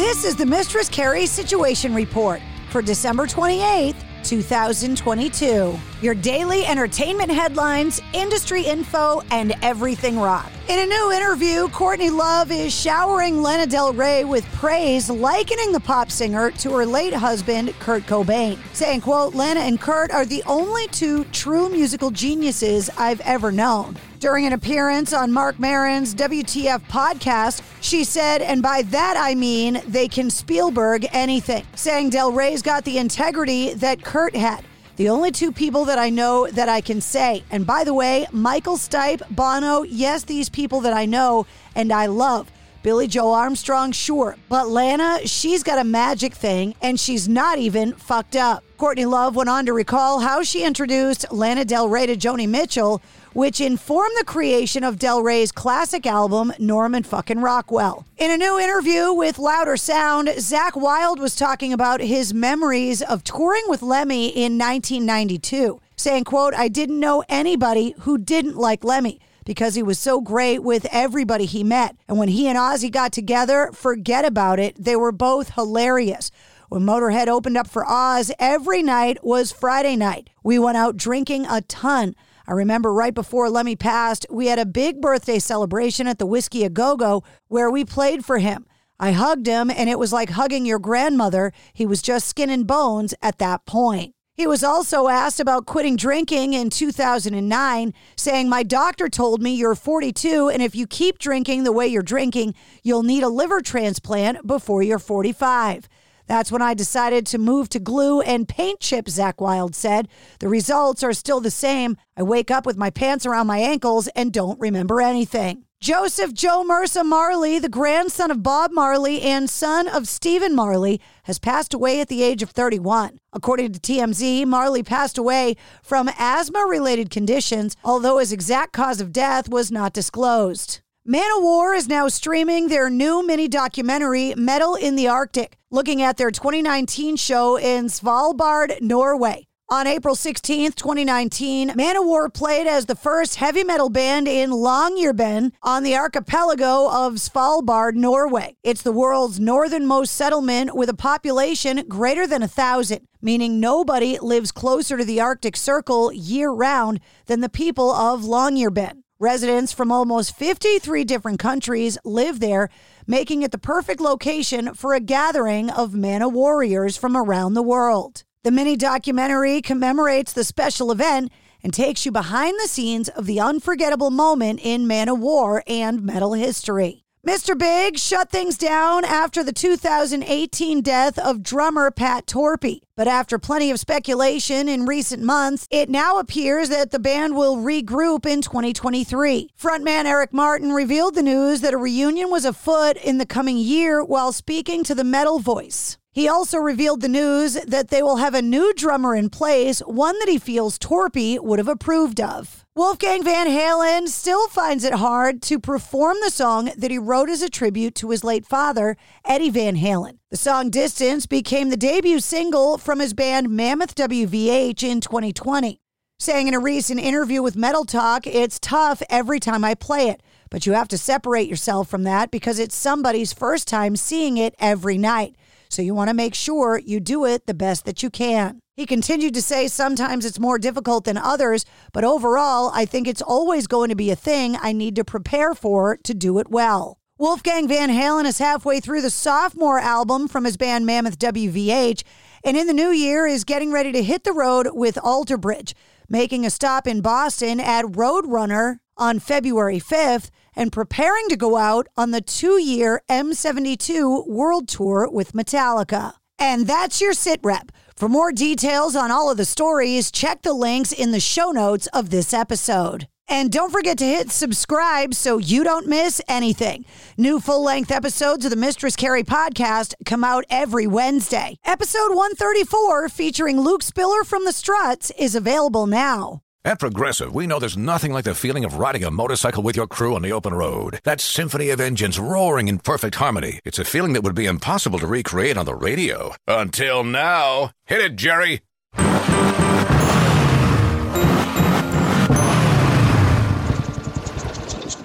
This is the Mistress Carrie Situation Report for December 28th, 2022. Your daily entertainment headlines, industry info, and everything rock. In a new interview, Courtney Love is showering Lana Del Rey with praise, likening the pop singer to her late husband, Kurt Cobain, saying, quote, Lana and Kurt are the only two true musical geniuses I've ever known. During an appearance on Marc Maron's WTF podcast, she said, and by that I mean they can Spielberg anything, saying Del Rey's got the integrity that Kurt had. The only two people that I know that I can say. And by the way, Michael Stipe, Bono, yes, these people that I know and I love. Billie Joe Armstrong, sure. But Lana, she's got a magic thing and she's not even fucked up. Courtney Love went on to recall how she introduced Lana Del Rey to Joni Mitchell, which informed the creation of Del Rey's classic album, Norman fucking Rockwell. In a new interview with Louder Sound, Zakk Wylde was talking about his memories of touring with Lemmy in 1992, saying, quote, I didn't know anybody who didn't like Lemmy because he was so great with everybody he met. And when he and Ozzy got together, forget about it. They were both hilarious. When Motorhead opened up for Oz, every night was Friday night. We went out drinking a ton. I remember right before Lemmy passed, we had a big birthday celebration at the Whisky A Go Go where we played for him. I hugged him, and it was like hugging your grandmother. He was just skin and bones at that point. He was also asked about quitting drinking in 2009, saying, My doctor told me you're 42, and if you keep drinking the way you're drinking, you'll need a liver transplant before you're 45. That's when I decided to move to glue and paint chips, Zakk Wylde said. The results are still the same. I wake up with my pants around my ankles and don't remember anything. Joseph Jo Mersa Marley, the grandson of Bob Marley and son of Stephen Marley, has passed away at the age of 31. According to TMZ, Marley passed away from asthma related conditions, although his exact cause of death was not disclosed. Manowar is now streaming their new mini documentary, Metal in the Arctic, looking at their 2019 show in Svalbard, Norway. On April 16th, 2019, Manowar played as the first heavy metal band in Longyearbyen on the archipelago of Svalbard, Norway. It's the world's northernmost settlement with a population greater than a thousand, meaning nobody lives closer to the Arctic Circle year round than the people of Longyearbyen. Residents from almost 53 different countries live there, making it the perfect location for a gathering of Manowarriors from around the world. The mini documentary commemorates the special event and takes you behind the scenes of the unforgettable moment in Manowar and metal history. Mr. Big shut things down after the 2018 death of drummer Pat Torpey, But after plenty of speculation in recent months, it now appears that the band will regroup in 2023. Frontman Eric Martin revealed the news that a reunion was afoot in the coming year while speaking to the Metal Voice. He also revealed the news that they will have a new drummer in place, one that he feels Torpey would have approved of. Wolfgang Van Halen still finds it hard to perform the song that he wrote as a tribute to his late father, Eddie Van Halen. The song Distance became the debut single from his band Mammoth WVH in 2020. Saying in a recent interview with Metal Talk, it's tough every time I play it, but you have to separate yourself from that because it's somebody's first time seeing it every night. So you want to make sure you do it the best that you can. He continued to say sometimes it's more difficult than others, but overall, I think it's always going to be a thing I need to prepare for to do it well. Wolfgang Van Halen is halfway through the sophomore album from his band Mammoth WVH, and in the new year is getting ready to hit the road with Alter Bridge, making a stop in Boston at Roadrunner on February 5th and preparing to go out on the two year M72 World Tour with Metallica. And that's your sit rep. For more details on all of the stories, check the links in the show notes of this episode. And don't forget to hit subscribe so you don't miss anything. New full length episodes of the Mistress Carrie podcast come out every Wednesday. Episode 134, featuring Luke Spiller from the Struts, is available now. At Progressive, we know there's nothing like the feeling of riding a motorcycle with your crew on the open road. That symphony of engines roaring in perfect harmony. It's a feeling that would be impossible to recreate on the radio. Until now. Hit it, Jerry!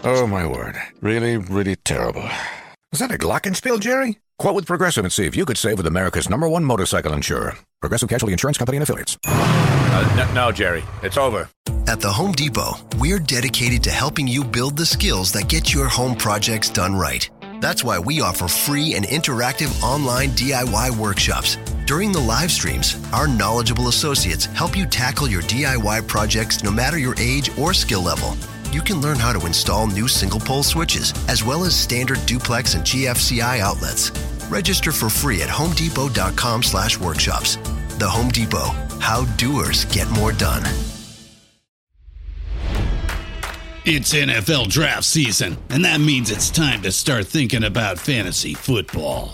Oh, my word. Really, really terrible. Is that a Glockenspiel, Jerry? Quote with Progressive and see if you could save with America's number one motorcycle insurer. Progressive Casualty Insurance Company and Affiliates. Uh, n- no, Jerry. It's over. At the Home Depot, we're dedicated to helping you build the skills that get your home projects done right. That's why we offer free and interactive online DIY workshops. During the live streams, our knowledgeable associates help you tackle your DIY projects no matter your age or skill level. You can learn how to install new single pole switches, as well as standard duplex and GFCI outlets. Register for free at homedepot.com slash workshops. The Home Depot, how doers get more done. It's NFL draft season, and that means it's time to start thinking about fantasy football.